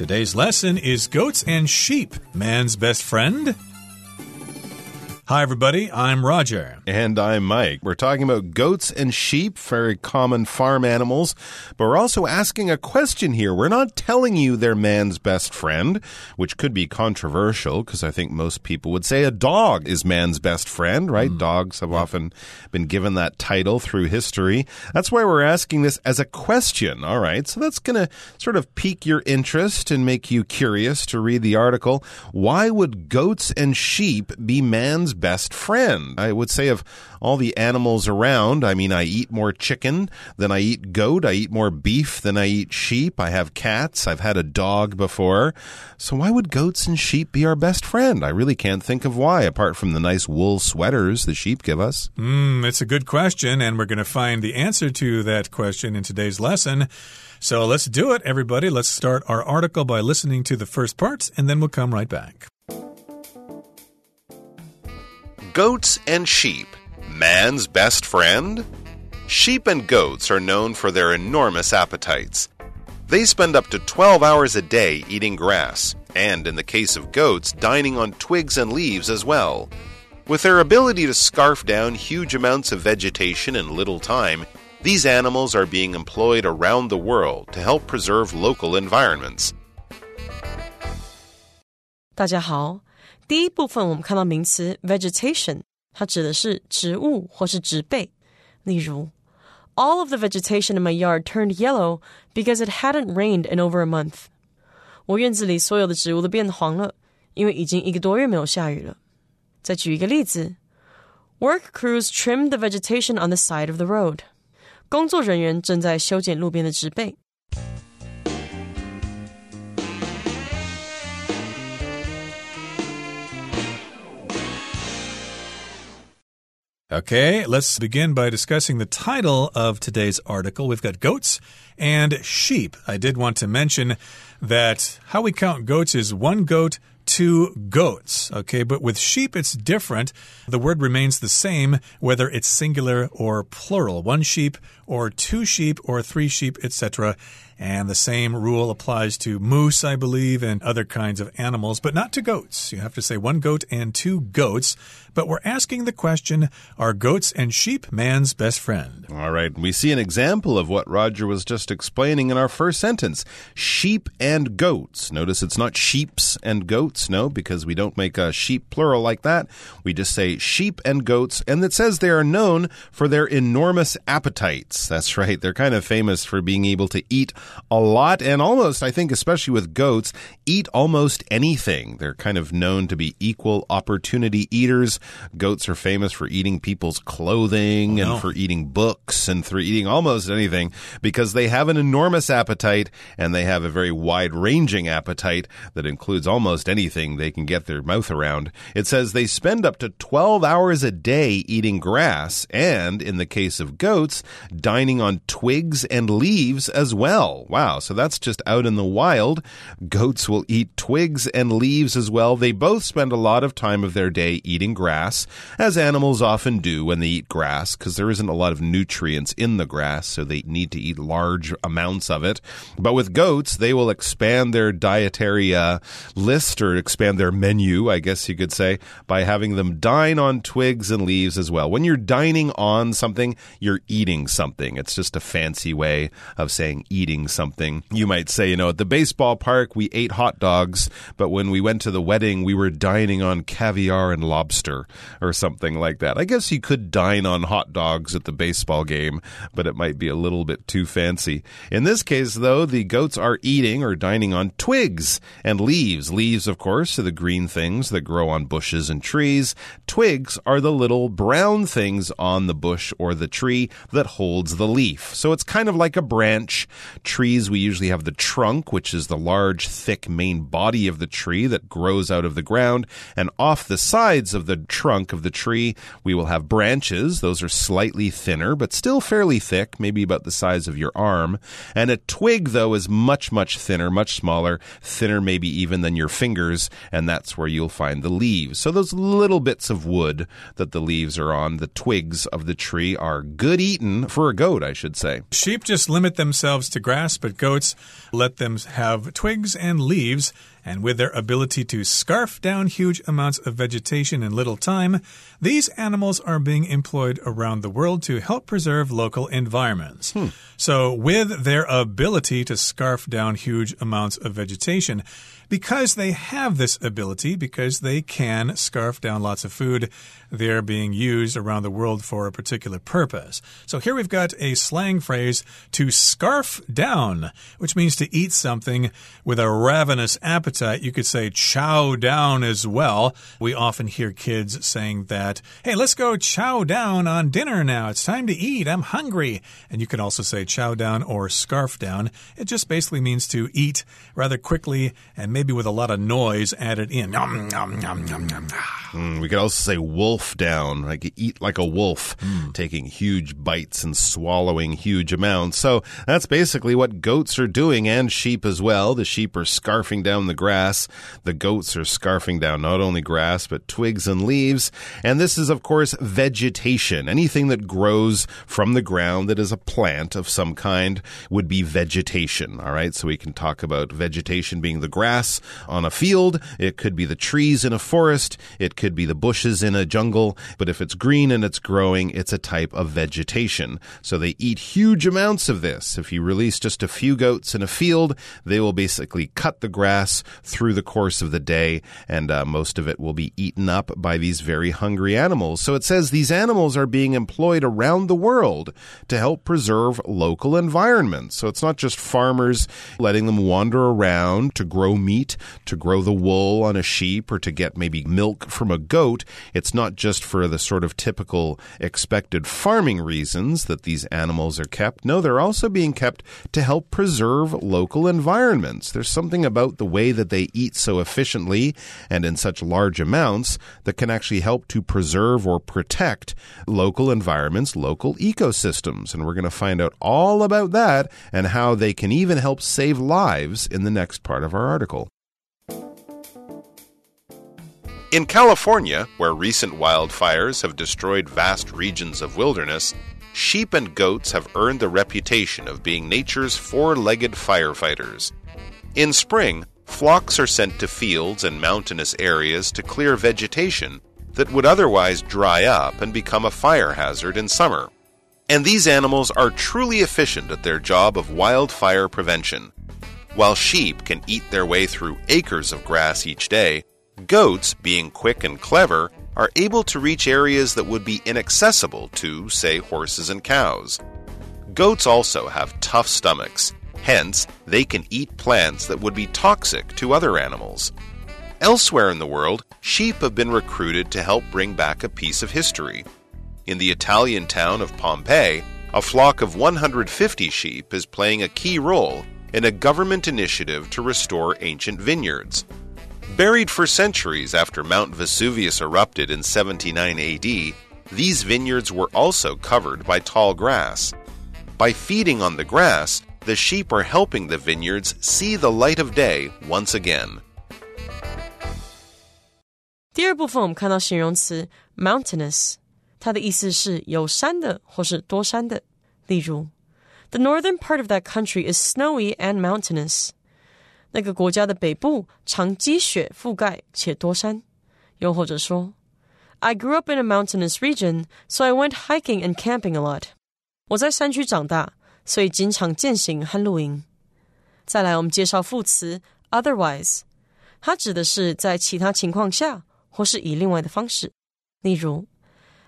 Today's lesson is Goats and Sheep, Man's Best Friend. Hi, everybody. I'm Roger. And I'm Mike. We're talking about goats and sheep, very common farm animals, but we're also asking a question here. We're not telling you they're man's best friend, which could be controversial because I think most people would say a dog is man's best friend, right? Mm. Dogs have often been given that title through history. That's why we're asking this as a question. All right. So that's going to sort of pique your interest and make you curious to read the article. Why would goats and sheep be man's best friend. I would say of all the animals around, I mean, I eat more chicken than I eat goat. I eat more beef than I eat sheep. I have cats. I've had a dog before. So why would goats and sheep be our best friend? I really can't think of why, apart from the nice wool sweaters the sheep give us. Mm, it's a good question, and we're going to find the answer to that question in today's lesson. So let's do it, everybody. Let's start our article by listening to the first part, and then we'll come right back. Goats and sheep, man's best friend? Sheep and goats are known for their enormous appetites. They spend up to 12 hours a day eating grass, and in the case of goats, dining on twigs and leaves as well. With their ability to scarf down huge amounts of vegetation in little time, these animals are being employed around the world to help preserve local environments. 大家好， 第一部分我们看到名词 vegetation，它指的是植物或是植被。例如，All of the vegetation in my yard turned yellow because it hadn't rained in over a month。我院子里所有的植物都变黄了，因为已经一个多月没有下雨了。再举一个例子，Work crews trimmed the vegetation on the side of the road。工作人员正在修剪路边的植被。 Okay, let's begin by discussing the title of today's article. We've got goats and sheep. I did want to mention that how we count goats is one goat two goats. Okay, but with sheep, it's different. The word remains the same, whether it's singular or plural. One sheep or two sheep or three sheep, etc. And the same rule applies to moose, I believe, and other kinds of animals, but not to goats. You have to say one goat and two goats. But we're asking the question Are goats and sheep man's best friend? All right. We see an example of what Roger was just explaining in our first sentence sheep and goats. Notice it's not sheeps and goats, no, because we don't make a sheep plural like that. We just say sheep and goats, and it says they are known for their enormous appetites. That's right. They're kind of famous for being able to eat a lot and almost, I think, especially with goats, eat almost anything. They're kind of known to be equal opportunity eaters. Goats are famous for eating people's clothing oh, no. and for eating books and for eating almost anything because they have an enormous appetite and they have a very wide ranging appetite that includes almost anything they can get their mouth around. It says they spend up to 12 hours a day eating grass and, in the case of goats, dining on twigs and leaves as well. Wow. So that's just out in the wild. Goats will eat twigs and leaves as well. They both spend a lot of time of their day eating grass, as animals often do when they eat grass, because there isn't a lot of nutrients in the grass, so they need to eat large amounts of it. But with goats, they will expand their dietary uh, list or expand their menu, I guess you could say, by having them dine on twigs and leaves as well. When you're dining on something, you're eating something. It's just a fancy way of saying eating something. You might say, you know, at the baseball park, we ate hot dogs, but when we went to the wedding, we were dining on caviar and lobster or something like that. I guess you could dine on hot dogs at the baseball game, but it might be a little bit too fancy. In this case, though, the goats are eating or dining on twigs and leaves. Leaves, of course, are the green things that grow on bushes and trees. Twigs are the little brown things on the bush or the tree that holds the leaf. So it's kind of like a branch trees, we usually have the trunk, which is the large, thick main body of the tree that grows out of the ground. And off the sides of the trunk of the tree, we will have branches. Those are slightly thinner, but still fairly thick, maybe about the size of your arm. And a twig, though, is much, much thinner, much smaller, thinner maybe even than your fingers. And that's where you'll find the leaves. So those little bits of wood that the leaves are on, the twigs of the tree, are good eaten for a goat, I should say. Sheep just limit themselves to grass, but goats let them have twigs and leaves. And with their ability to scarf down huge amounts of vegetation in little time, these animals are being employed around the world to help preserve local environments. Hmm. So, with their ability to scarf down huge amounts of vegetation, because they have this ability, because they can scarf down lots of food, they're being used around the world for a particular purpose. So here we've got a slang phrase to scarf down, which means to eat something with a ravenous appetite. You could say chow down as well. We often hear kids saying that, hey, let's go chow down on dinner now. It's time to eat. I'm hungry. And you can also say chow down or scarf down. It just basically means to eat rather quickly and maybe with a lot of noise added in. Nom, nom, nom. Mm, we could also say wolf down, like eat like a wolf, taking huge bites and swallowing huge amounts. So that's basically what goats are doing and sheep as well. The sheep are scarfing down the grass. The goats are scarfing down not only grass, but twigs and leaves. And this is, of course, vegetation. Anything that grows from the ground that is a plant of some kind would be vegetation. All right. So we can talk about vegetation being the grass on a field. It could be the trees in a forest. It could be the bushes in a jungle. But if it's green and it's growing, it's a type of vegetation. So they eat huge amounts of this. If you release just a few goats in a field, they will basically cut the grass through the course of the day, and uh, most of it will be eaten up by these very hungry animals. So it says these animals are being employed around the world to help preserve local environments. So it's not just farmers letting them wander around to grow meat, to grow the wool on a sheep, or to get maybe milk from a goat. It's not just for the sort of typical expected farming reasons that these animals are kept. No, they're also being kept to help preserve local environments. There's something about the way that they eat so efficiently and in such large amounts that can actually help to preserve or protect local environments, local ecosystems. And we're going to find out all about that and how they can even help save lives in the next part of our article. In California, where recent wildfires have destroyed vast regions of wilderness, sheep and goats have earned the reputation of being nature's four legged firefighters. In spring, flocks are sent to fields and mountainous areas to clear vegetation that would otherwise dry up and become a fire hazard in summer. And these animals are truly efficient at their job of wildfire prevention. While sheep can eat their way through acres of grass each day, goats, being quick and clever, are able to reach areas that would be inaccessible to, say, horses and cows. Goats also have tough stomachs, hence, they can eat plants that would be toxic to other animals. Elsewhere in the world, sheep have been recruited to help bring back a piece of history. In the Italian town of Pompeii, a flock of 150 sheep is playing a key role in a government initiative to restore ancient vineyards. Buried for centuries after Mount Vesuvius erupted in 79 AD, these vineyards were also covered by tall grass. By feeding on the grass, the sheep are helping the vineyards see the light of day once again. 第二部分我们看到形容词 mountainous，它的意思是有山的或是多山的。例如，The northern part of that country is snowy and mountainous。那个国家的北部常积雪覆盖且多山。又或者说，I grew up in a mountainous region, so I went hiking and camping a lot。我在山区长大， 所以经常健行和露营。再来，我们介绍副词 otherwise，它指的是在其他情况下或是以另外的方式，例如。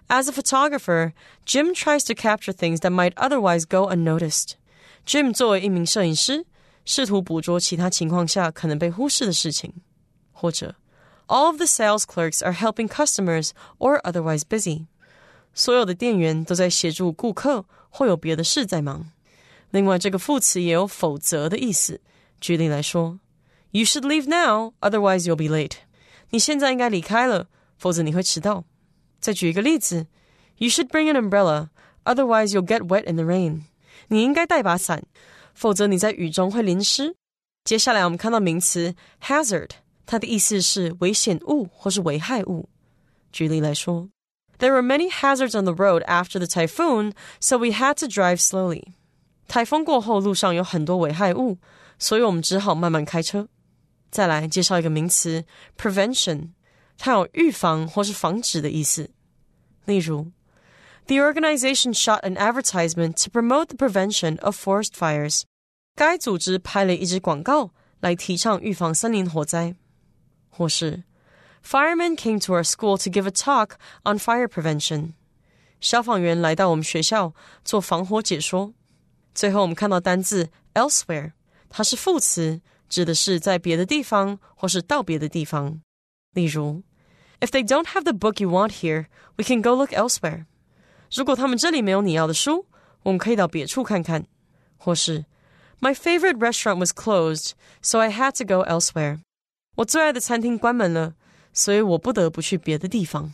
As a photographer, Jim tries to capture things that might otherwise go unnoticed. Jim 作为一名摄影师，试图捕捉其他情况下可能被忽视的事情，或者 of the sales clerks are helping customers or otherwise busy. 所有的店员都在协助顾客或有别的事在忙。另外，这个副词也有否则的意思。举例来说，You should leave now, otherwise you'll be late. 你现在应该离开了，否则你会迟到。再举一个例子，You should bring an umbrella, otherwise you'll get wet in the rain. 你应该带把伞，否则你在雨中会淋湿。接下来我们看到名词 hazard，它的意思是危险物或是危害物。举例来说 There were many hazards on the road after the typhoon, so we had to drive slowly. 台风过后，路上有很多危害物，所以我们只好慢慢开车。再来介绍一个名词 prevention，它有预防或是防止的意思。例如，The organization shot an advertisement to promote the prevention of forest fires。该组织拍了一支广告来提倡预防森林火灾。或是 Firemen came to our school to give a talk on fire prevention。消防员来到我们学校做防火解说。最后，我们看到单字 elsewhere，它是副词，指的是在别的地方或是到别的地方。例如，If they don't have the book you want here, we can go look elsewhere。如果他们这里没有你要的书，我们可以到别处看看。或是，My favorite restaurant was closed, so I had to go elsewhere。我最爱的餐厅关门了，所以我不得不去别的地方。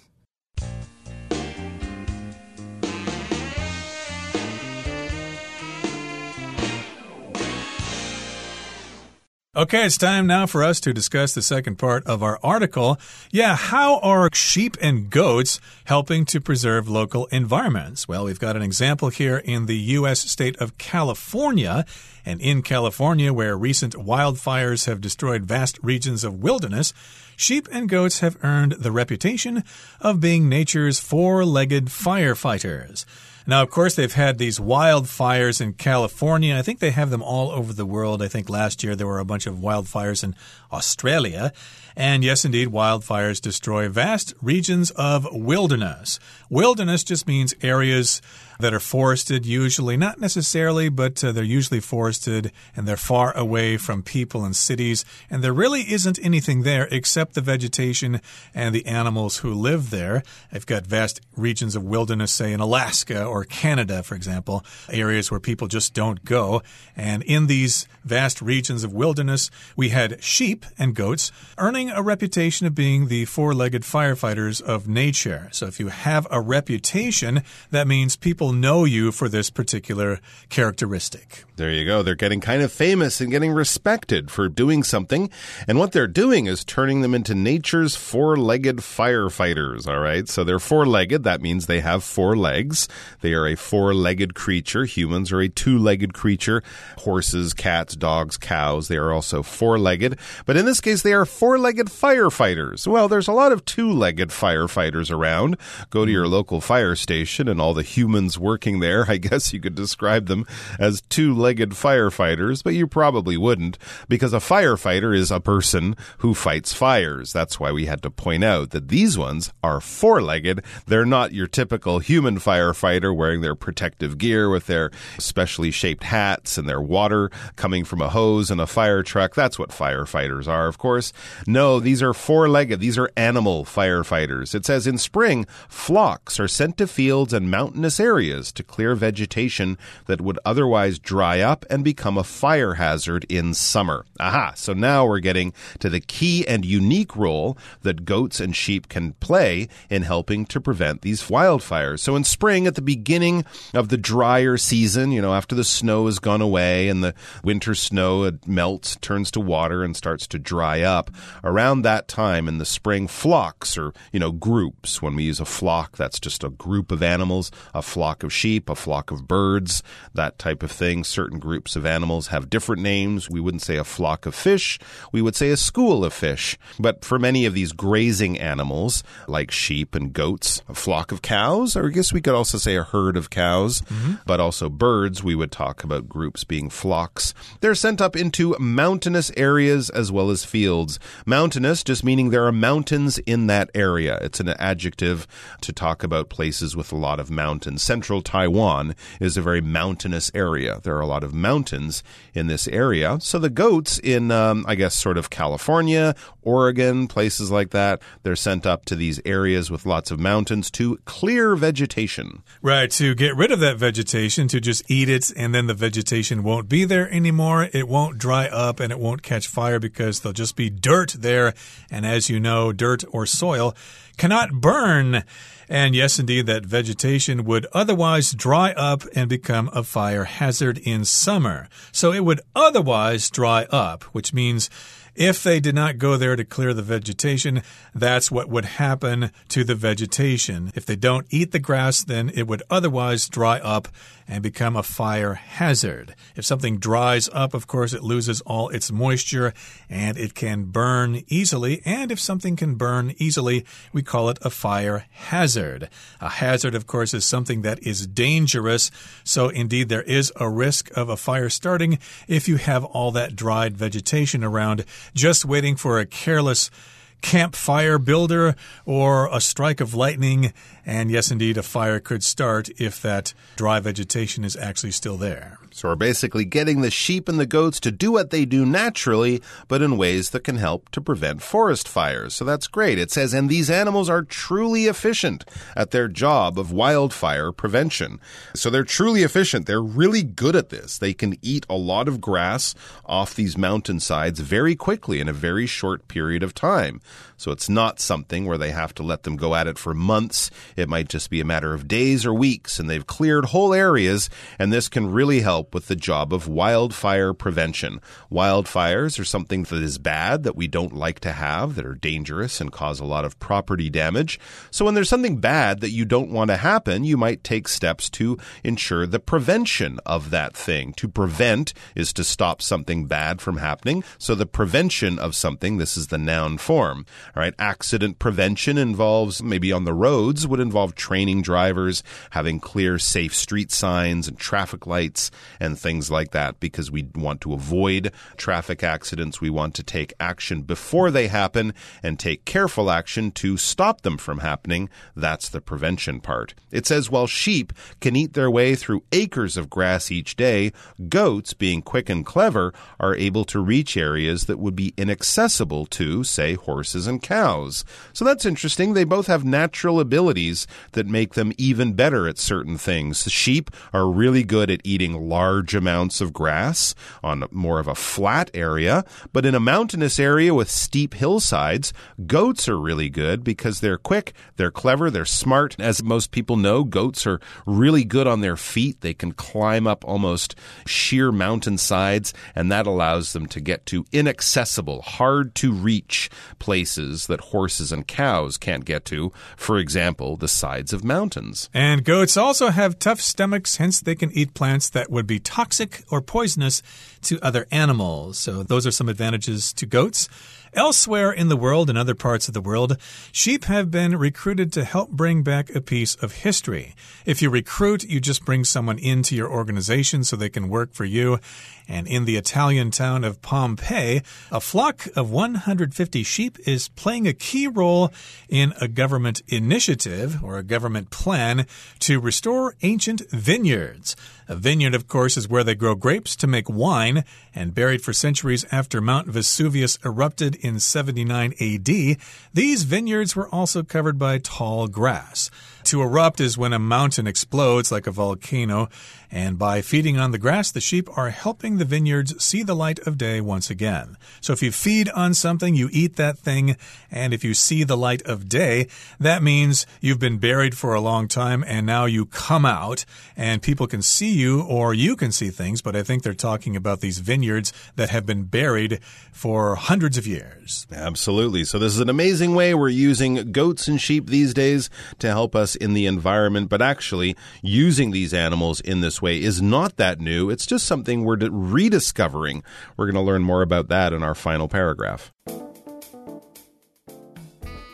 Okay, it's time now for us to discuss the second part of our article. Yeah, how are sheep and goats helping to preserve local environments? Well, we've got an example here in the U.S. state of California. And in California, where recent wildfires have destroyed vast regions of wilderness, sheep and goats have earned the reputation of being nature's four legged firefighters. Now, of course, they've had these wildfires in California. And I think they have them all over the world. I think last year there were a bunch of wildfires in Australia. And yes, indeed, wildfires destroy vast regions of wilderness. Wilderness just means areas that are forested, usually, not necessarily, but uh, they're usually forested and they're far away from people and cities. And there really isn't anything there except the vegetation and the animals who live there. I've got vast regions of wilderness, say in Alaska or Canada, for example, areas where people just don't go. And in these vast regions of wilderness, we had sheep and goats earning a reputation of being the four legged firefighters of nature. So if you have a reputation, that means people know you for this particular characteristic. There you go. They're getting kind of famous and getting respected for doing something. And what they're doing is turning them into nature's four legged firefighters. All right. So they're four legged. That means they have four legs. They are a four legged creature. Humans are a two legged creature. Horses, cats, dogs, cows. They are also four legged. But in this case, they are four legged firefighters. Well, there's a lot of two legged firefighters around. Go to your mm-hmm. local fire station and all the humans working there, I guess you could describe them as two legged firefighters, but you probably wouldn't because a firefighter is a person who fights fires. That's why we had to point out that these ones are four legged. They're not your typical human firefighter wearing their protective gear with their specially shaped hats and their water coming from a hose and a fire truck. That's what firefighters are, of course. No, these are four legged. These are animal firefighters. It says in spring, flocks are sent to fields and mountainous areas to clear vegetation that would otherwise dry up and become a fire hazard in summer. Aha, so now we're getting to the key and unique role that goats and sheep can play in helping to prevent these wildfires. So in spring, at the beginning of the drier season, you know, after the snow has gone away and the winter snow melts, turns to water, and starts to dry up, around that time in the spring, flocks or, you know, groups. When we use a flock, that's just a group of animals, a flock of sheep, a flock of birds, that type of thing. Certain groups of animals have different names. We wouldn't say a flock of fish, we would say a school of fish. But for many of these grazing animals, like sheep and goats, a flock of cows, or I guess we could also say a herd of cows, mm-hmm. but also birds, we would talk about groups being flocks. They're sent up into mountainous areas as well as fields. Mountainous just meaning there are mountains in that area. It's an adjective to talk about places with a lot of mountains. Central Taiwan is a very mountainous area. There are a lot of mountains in this area. So the goats in, um, I guess, sort of California, Oregon, places like that, they're sent up to these areas with lots of mountains to clear vegetation. Right, to get rid of that vegetation, to just eat it, and then the vegetation won't be there anymore. It won't dry up and it won't catch fire because there'll just be dirt there. And as you know, dirt or soil cannot burn. And yes, indeed, that vegetation would otherwise dry up and become a fire hazard in summer. So it would otherwise dry up, which means If they did not go there to clear the vegetation, that's what would happen to the vegetation. If they don't eat the grass, then it would otherwise dry up and become a fire hazard. If something dries up, of course, it loses all its moisture and it can burn easily. And if something can burn easily, we call it a fire hazard. A hazard, of course, is something that is dangerous. So, indeed, there is a risk of a fire starting if you have all that dried vegetation around, just waiting for a careless campfire builder or a strike of lightning. And yes, indeed, a fire could start if that dry vegetation is actually still there. So we're basically getting the sheep and the goats to do what they do naturally, but in ways that can help to prevent forest fires. So that's great. It says, and these animals are truly efficient at their job of wildfire prevention. So they're truly efficient. They're really good at this. They can eat a lot of grass off these mountainsides very quickly in a very short period of time. So it's not something where they have to let them go at it for months. It might just be a matter of days or weeks, and they've cleared whole areas, and this can really help with the job of wildfire prevention. Wildfires are something that is bad, that we don't like to have, that are dangerous and cause a lot of property damage. So when there's something bad that you don't want to happen, you might take steps to ensure the prevention of that thing. To prevent is to stop something bad from happening. So the prevention of something, this is the noun form. All right. Accident prevention involves maybe on the roads would involve training drivers, having clear, safe street signs and traffic lights and things like that because we want to avoid traffic accidents. We want to take action before they happen and take careful action to stop them from happening. That's the prevention part. It says while sheep can eat their way through acres of grass each day, goats, being quick and clever, are able to reach areas that would be inaccessible to, say, horses and cows. So that's interesting. They both have natural abilities that make them even better at certain things. Sheep are really good at eating large amounts of grass on more of a flat area, but in a mountainous area with steep hillsides, goats are really good because they're quick, they're clever, they're smart. As most people know, goats are really good on their feet. They can climb up almost sheer mountain sides, and that allows them to get to inaccessible, hard to reach places that horses and cows can't get to. For example, the sides of mountains. And goats also have tough stomachs, hence, they can eat plants that would be toxic or poisonous to other animals. So, those are some advantages to goats. Elsewhere in the world, in other parts of the world, sheep have been recruited to help bring back a piece of history. If you recruit, you just bring someone into your organization so they can work for you. And in the Italian town of Pompeii, a flock of 150 sheep is playing a key role in a government initiative or a government plan to restore ancient vineyards. A vineyard, of course, is where they grow grapes to make wine, and buried for centuries after Mount Vesuvius erupted in 79 AD, these vineyards were also covered by tall grass. To erupt is when a mountain explodes like a volcano, and by feeding on the grass, the sheep are helping the vineyards see the light of day once again. So if you feed on something, you eat that thing, and if you see the light of day, that means you've been buried for a long time and now you come out and people can see you or you can see things, but I think they're talking about these vineyards that have been buried for hundreds of years. Absolutely. So this is an amazing way we're using goats and sheep these days to help us in the environment, but actually using these animals in this way is not that new. It's just something we're rediscovering. We're going to learn more about that in our final paragraph.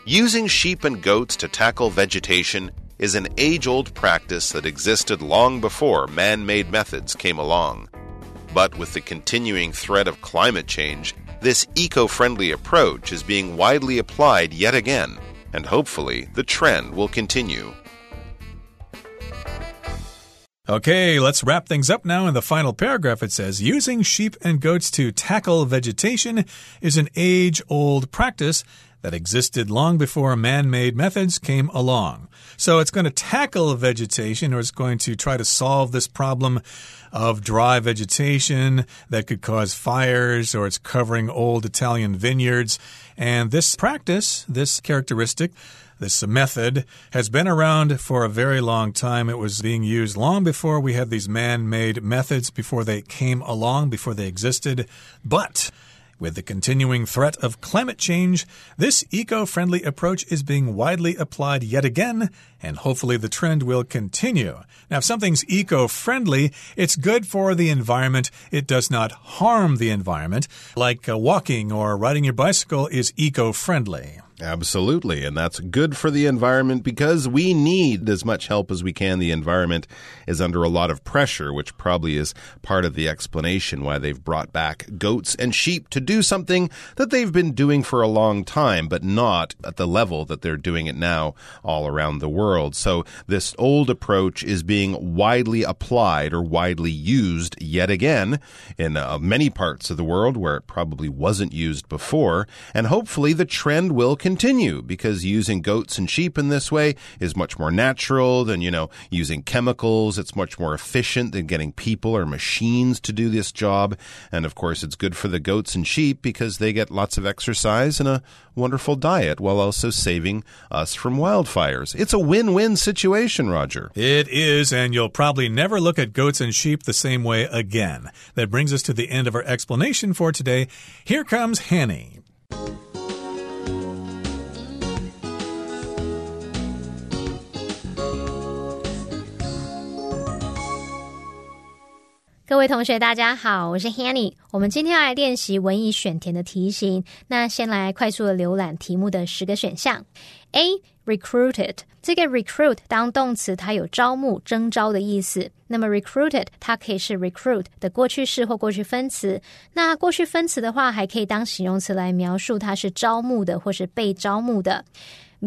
Using sheep and goats to tackle vegetation is an age old practice that existed long before man made methods came along. But with the continuing threat of climate change, this eco friendly approach is being widely applied yet again, and hopefully the trend will continue. Okay, let's wrap things up now. In the final paragraph, it says Using sheep and goats to tackle vegetation is an age old practice that existed long before man made methods came along. So it's going to tackle vegetation or it's going to try to solve this problem of dry vegetation that could cause fires or it's covering old Italian vineyards. And this practice, this characteristic, this method has been around for a very long time. It was being used long before we had these man made methods, before they came along, before they existed. But With the continuing threat of climate change, this eco friendly approach is being widely applied yet again, and hopefully the trend will continue. Now, if something's eco friendly, it's good for the environment. It does not harm the environment, like uh, walking or riding your bicycle is eco friendly. Absolutely. And that's good for the environment because we need as much help as we can. The environment is under a lot of pressure, which probably is part of the explanation why they've brought back goats and sheep to do something that they've been doing for a long time, but not at the level that they're doing it now all around the world. So this old approach is being widely applied or widely used yet again in uh, many parts of the world where it probably wasn't used before. And hopefully the trend will continue because using goats and sheep in this way is much more natural than, you know, using chemicals. It's much more efficient than getting people or machines to do this job. And of course, it's good for the goats and sheep because they get lots of exercise and a wonderful diet while also saving us from wildfires. It's a win win situation, Roger. It is, and you'll probably never look at goats and sheep the same way again. That brings us to the end of our explanation for today. Here comes Hanny. 各位同学，大家好，我是 Hanny。我们今天要来练习文艺选填的题型。那先来快速的浏览题目的十个选项。A recruited 这个 recruit 当动词，它有招募、征招的意思。那么 recruited 它可以是 recruit 的过去式或过去分词。那过去分词的话，还可以当形容词来描述它是招募的或是被招募的。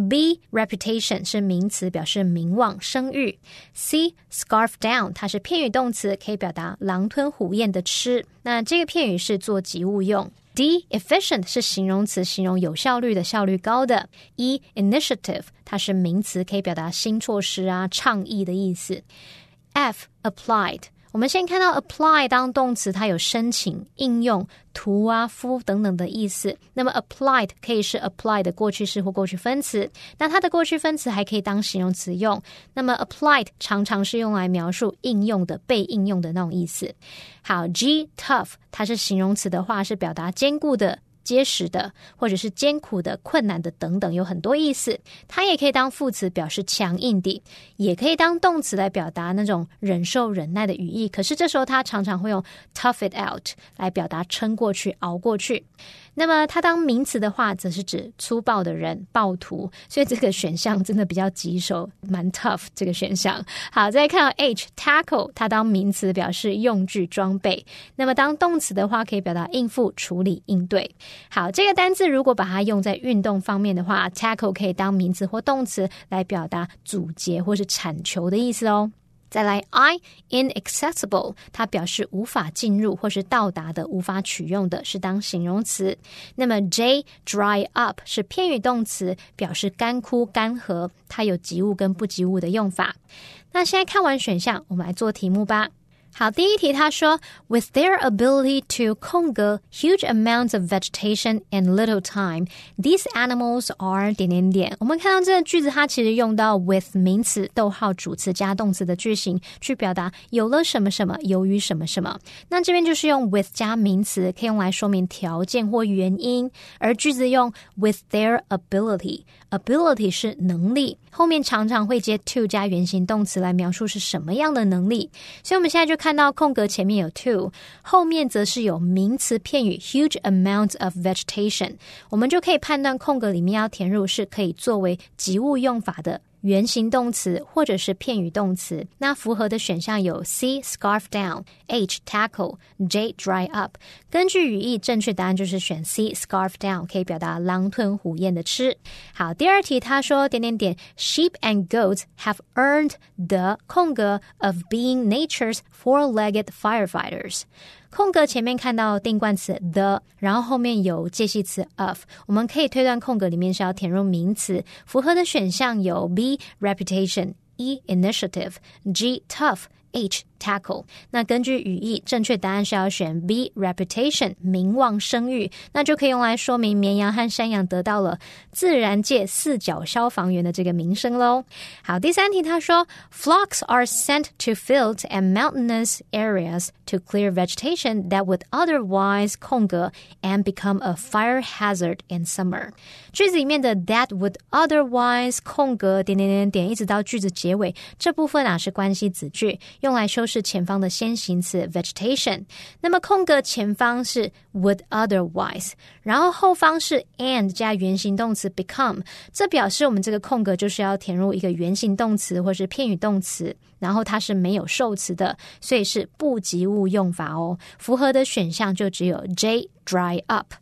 B reputation 是名词，表示名望、声誉。C scarf down 它是片语动词，可以表达狼吞虎咽的吃。那这个片语是做及物用。D efficient 是形容词，形容有效率的、效率高的。E initiative 它是名词，可以表达新措施啊、倡议的意思。F applied 我们先看到 apply 当动词，它有申请、应用、涂啊、敷等等的意思。那么 applied 可以是 apply 的过去式或过去分词，那它的过去分词还可以当形容词用。那么 applied 常常是用来描述应用的、被应用的那种意思。好，G tough 它是形容词的话，是表达坚固的。结实的，或者是艰苦的、困难的等等，有很多意思。它也可以当副词表示强硬的，也可以当动词来表达那种忍受、忍耐的语义。可是这时候它常常会用 tough it out 来表达撑过去、熬过去。那么它当名词的话，则是指粗暴的人、暴徒，所以这个选项真的比较棘手，蛮 tough 这个选项。好，再看到 H tackle，它当名词表示用具、装备；那么当动词的话，可以表达应付、处理、应对。好，这个单字如果把它用在运动方面的话，tackle 可以当名词或动词来表达阻截或是铲球的意思哦。再来，I inaccessible，它表示无法进入或是到达的、无法取用的，是当形容词。那么 J dry up 是偏语动词，表示干枯、干涸，它有及物跟不及物的用法。那现在看完选项，我们来做题目吧。好，第一题他说，With their ability to 空格 huge amounts of vegetation in little time, these animals are 点点点。我们看到这个句子，它其实用到 with 名词、逗号、主词加动词的句型，去表达有了什么什么，由于什么什么。那这边就是用 with 加名词，可以用来说明条件或原因；而句子用 with their ability。Ability 是能力，后面常常会接 to 加原形动词来描述是什么样的能力。所以我们现在就看。到空格前面有 to，后面则是有名词片语 huge amount of vegetation，我们就可以判断空格里面要填入是可以作为及物用法的。原形动词或者是片语动词，那符合的选项有 C scarf down、H tackle、J dry up。根据语义，正确答案就是选 C scarf down，可以表达狼吞虎咽的吃。好，第二题他说点点点，Sheep and goats have earned the 空格 of being nature's four-legged firefighters。空格前面看到定冠词 the，然后后面有介系词 of，我们可以推断空格里面是要填入名词。符合的选项有 B reputation、E initiative、G tough、H tackle。那根据语义，正确答案是要选 B reputation 名望声誉，那就可以用来说明绵羊和山羊得到了自然界四脚消防员的这个名声喽。好，第三题他说，flocks are sent to fields and mountainous areas to clear vegetation that would otherwise 空格 and become a fire hazard in summer。句子里面的 that would otherwise 空格点点点点一直到句子结尾这部分啊是关系子句，用来修。是前方的先行词 vegetation。那么空格前方是 would otherwise，然后后方是 and 加原形动词 become，这表示我们这个空格就是要填入一个原形动词或是片语动词，然后它是没有受词的，所以是不及物用法哦。符合的选项就只有 J dry up。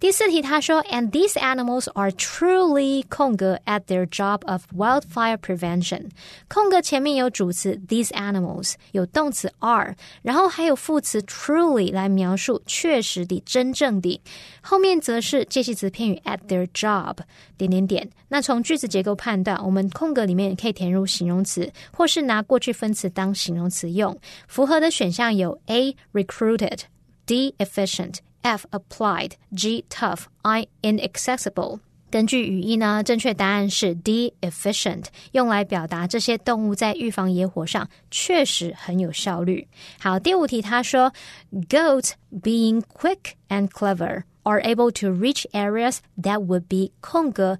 第四题，他说，and these animals are truly 空格 at their job of wildfire prevention。空格前面有主词 these animals，有动词 are，然后还有副词 truly 来描述确实的、真正的，后面则是介系词片语 at their job 点点点。那从句子结构判断，我们空格里面可以填入形容词，或是拿过去分词当形容词用。符合的选项有 A recruited，D efficient。F applied, G tough, I inaccessible。根据语义呢，正确答案是 D efficient，用来表达这些动物在预防野火上确实很有效率。好，第五题他说，Goats being quick and clever are able to reach areas that would be 空格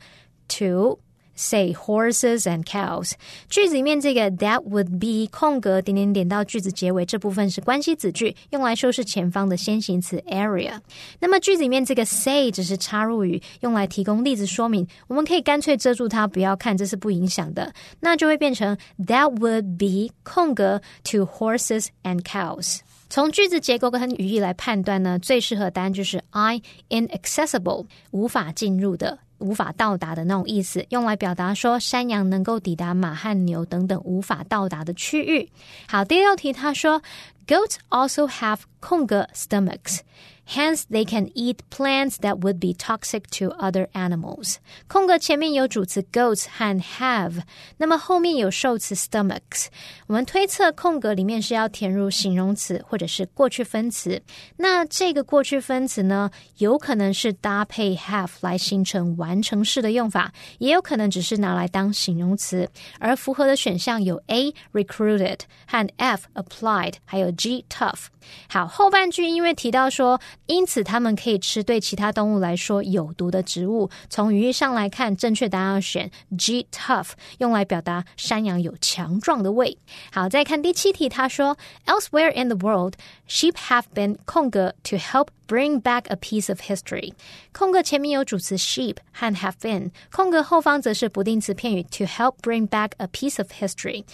to Say horses and cows。句子里面这个 that would be 空格点点点到句子结尾这部分是关系子句，用来修饰前方的先行词 area。那么句子里面这个 say 只是插入语，用来提供例子说明。我们可以干脆遮住它，不要看，这是不影响的。那就会变成 that would be 空格 to horses and cows。从句子结构跟语义来判断呢，最适合答案就是 I inaccessible 无法进入的。无法到达的那种意思，用来表达说山羊能够抵达马和牛等等无法到达的区域。好，第六题他说，Goats also have 空格 stomachs。Hence, they can eat plants that would be toxic to other animals. 空格前面有主词 goats 和 have，那么后面有受词 stomachs。我们推测空格里面是要填入形容词或者是过去分词。那这个过去分词呢，有可能是搭配 have 来形成完成式的用法，也有可能只是拿来当形容词。而符合的选项有 A recruited 和 F applied，还有 G tough。好，后半句因为提到说。 因此，它们可以吃对其他动物来说有毒的植物。从语义上来看，正确答案要选 G tough，用来表达山羊有强壮的胃。好，再看第七题，他说，Elsewhere in the world, sheep have been 空格 to help bring back a piece of history。空格前面有主词 sheep 和 have been，空格后方则是不定词片语 to help bring back a piece of history。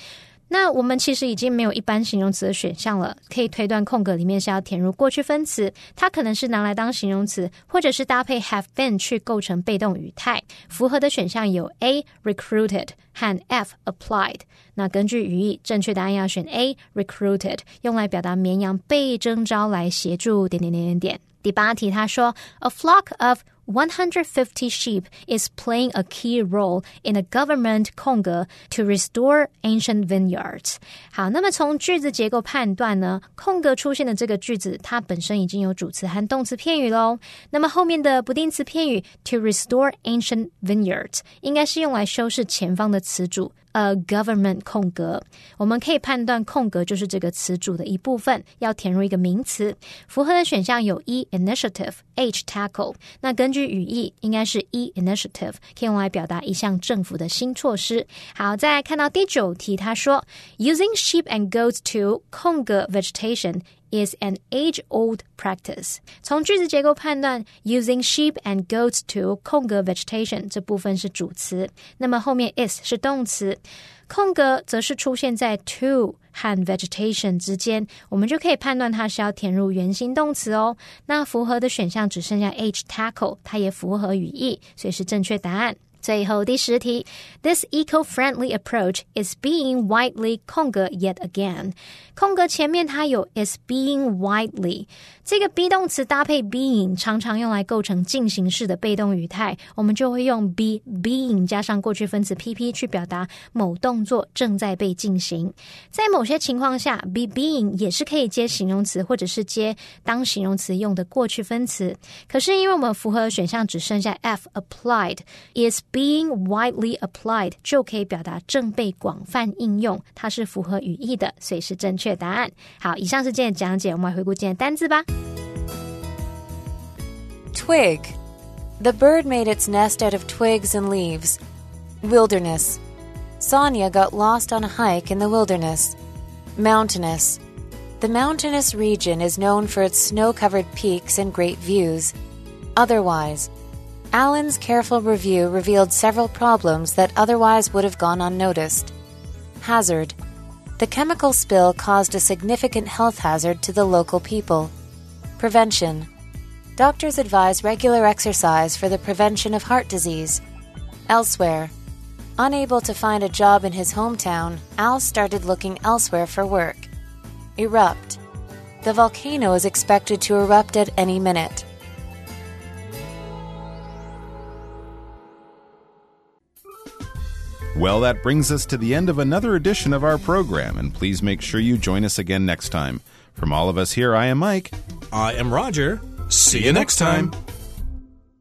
那我们其实已经没有一般形容词的选项了，可以推断空格里面是要填入过去分词，它可能是拿来当形容词，或者是搭配 have been 去构成被动语态。符合的选项有 A recruited 和 F applied。那根据语义，正确答案要选 A recruited，用来表达绵羊被征召来协助点点点点点。第八题，他说，A flock of 150 sheep is playing a key role in a government 空格 to restore ancient vineyards. 好，那么从句子结构判断呢，空格出现的这个句子，它本身已经有主词和动词片语喽。那么后面的不定词片语 to restore ancient vineyards 应该是用来修饰前方的词组 a government 空格，我们可以判断空格就是这个词组的一部分，要填入一个名词。符合的选项有 E initiative，H tackle。那根据语义，应该是 E initiative 可以用来表达一项政府的新措施。好，再看到第九题，他说 using sheep and goats to 空格 vegetation。Is an age-old practice。从句子结构判断，using sheep and goats to 空格 vegetation 这部分是主词，那么后面 is 是动词，空格则是出现在 to 和 vegetation 之间，我们就可以判断它是要填入原形动词哦。那符合的选项只剩下 H tackle，它也符合语义，所以是正确答案。最后第十题，This eco-friendly approach is being widely 空格 yet again。空格前面它有 is being widely，这个 be 动词搭配 being 常常用来构成进行式的被动语态，我们就会用 be being 加上过去分词 pp 去表达某动作正在被进行。在某些情况下，be being 也是可以接形容词或者是接当形容词用的过去分词。可是因为我们符合选项只剩下 F applied is being widely applied 就可以表达正被广泛应用，它是符合语义的，所以是正确。确答案。好，以上是今天的讲解，我们来回顾今天的单字吧。Twig. The bird made its nest out of twigs and leaves. Wilderness. Sonia got lost on a hike in the wilderness. Mountainous. The mountainous region is known for its snow covered peaks and great views. Otherwise. Alan's careful review revealed several problems that otherwise would have gone unnoticed. Hazard. The chemical spill caused a significant health hazard to the local people. Prevention. Doctors advise regular exercise for the prevention of heart disease. Elsewhere. Unable to find a job in his hometown, Al started looking elsewhere for work. Erupt. The volcano is expected to erupt at any minute. Well, that brings us to the end of another edition of our program, and please make sure you join us again next time. From all of us here, I am Mike. I am Roger. See you next time.